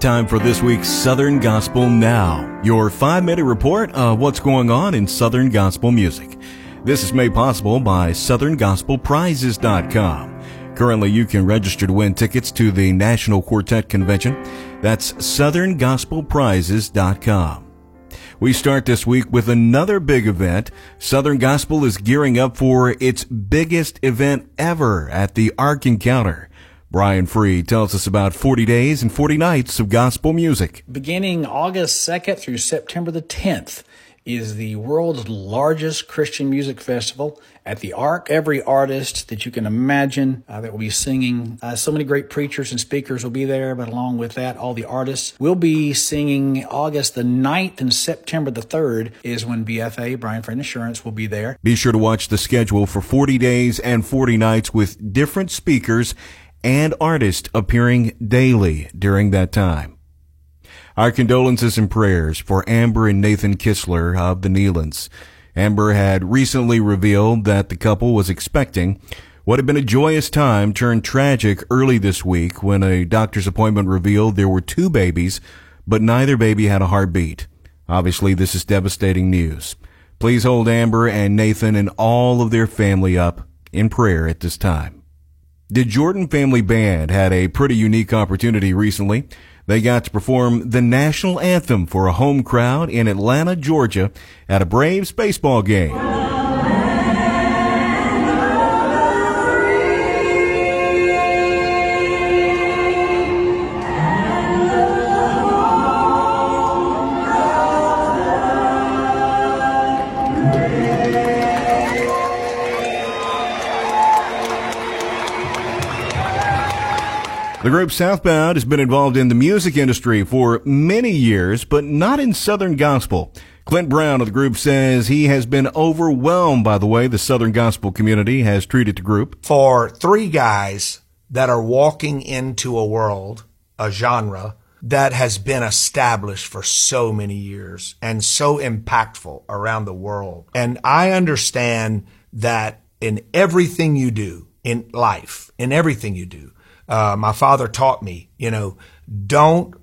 Time for this week's Southern Gospel Now, your five minute report of what's going on in Southern Gospel music. This is made possible by SouthernGospelPrizes.com. Currently, you can register to win tickets to the National Quartet Convention. That's SouthernGospelPrizes.com. We start this week with another big event. Southern Gospel is gearing up for its biggest event ever at the Ark Encounter. Brian Free tells us about 40 days and 40 nights of gospel music. Beginning August 2nd through September the 10th is the world's largest Christian music festival at the Ark. Every artist that you can imagine uh, that will be singing, uh, so many great preachers and speakers will be there, but along with that, all the artists will be singing August the 9th and September the 3rd is when BFA, Brian Free and Assurance, will be there. Be sure to watch the schedule for 40 days and 40 nights with different speakers and artists appearing daily during that time. Our condolences and prayers for Amber and Nathan Kistler of the Nelons. Amber had recently revealed that the couple was expecting what had been a joyous time turned tragic early this week when a doctor's appointment revealed there were two babies, but neither baby had a heartbeat. Obviously, this is devastating news. Please hold Amber and Nathan and all of their family up in prayer at this time. The Jordan Family Band had a pretty unique opportunity recently. They got to perform the national anthem for a home crowd in Atlanta, Georgia at a Braves baseball game. The group Southbound has been involved in the music industry for many years, but not in Southern gospel. Clint Brown of the group says he has been overwhelmed by the way the Southern gospel community has treated the group. For three guys that are walking into a world, a genre, that has been established for so many years and so impactful around the world. And I understand that in everything you do in life, in everything you do, uh, my father taught me, you know, don't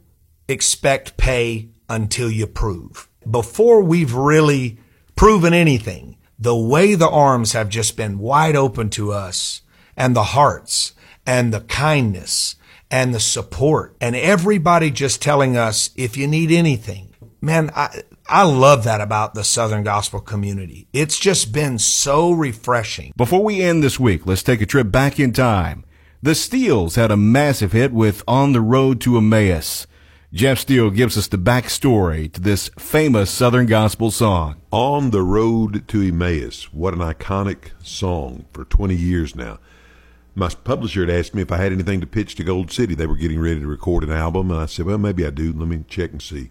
expect pay until you prove. Before we've really proven anything, the way the arms have just been wide open to us and the hearts and the kindness and the support and everybody just telling us if you need anything. Man, I, I love that about the Southern Gospel community. It's just been so refreshing. Before we end this week, let's take a trip back in time the Steeles had a massive hit with On the Road to Emmaus. Jeff Steele gives us the backstory to this famous Southern gospel song. On the Road to Emmaus. What an iconic song for 20 years now. My publisher had asked me if I had anything to pitch to Gold City. They were getting ready to record an album, and I said, Well, maybe I do. Let me check and see.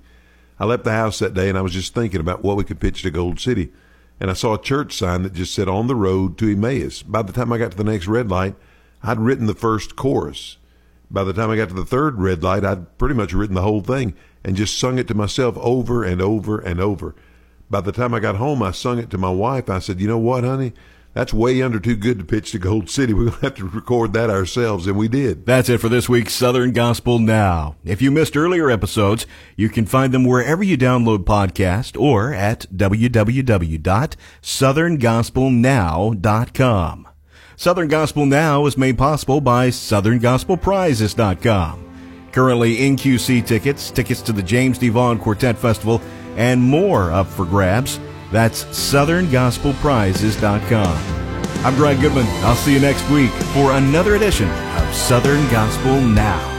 I left the house that day and I was just thinking about what we could pitch to Gold City. And I saw a church sign that just said, On the Road to Emmaus. By the time I got to the next red light, I'd written the first chorus. By the time I got to the third red light, I'd pretty much written the whole thing and just sung it to myself over and over and over. By the time I got home, I sung it to my wife. I said, You know what, honey? That's way under too good to pitch to Gold City. We're going to have to record that ourselves, and we did. That's it for this week's Southern Gospel Now. If you missed earlier episodes, you can find them wherever you download podcast or at www.southerngospelnow.com. Southern Gospel Now is made possible by SouthernGospelPrizes.com. Currently NQC tickets, tickets to the James D. Vaughan Quartet Festival, and more up for grabs. That's SouthernGospelPrizes.com. I'm Greg Goodman. I'll see you next week for another edition of Southern Gospel Now.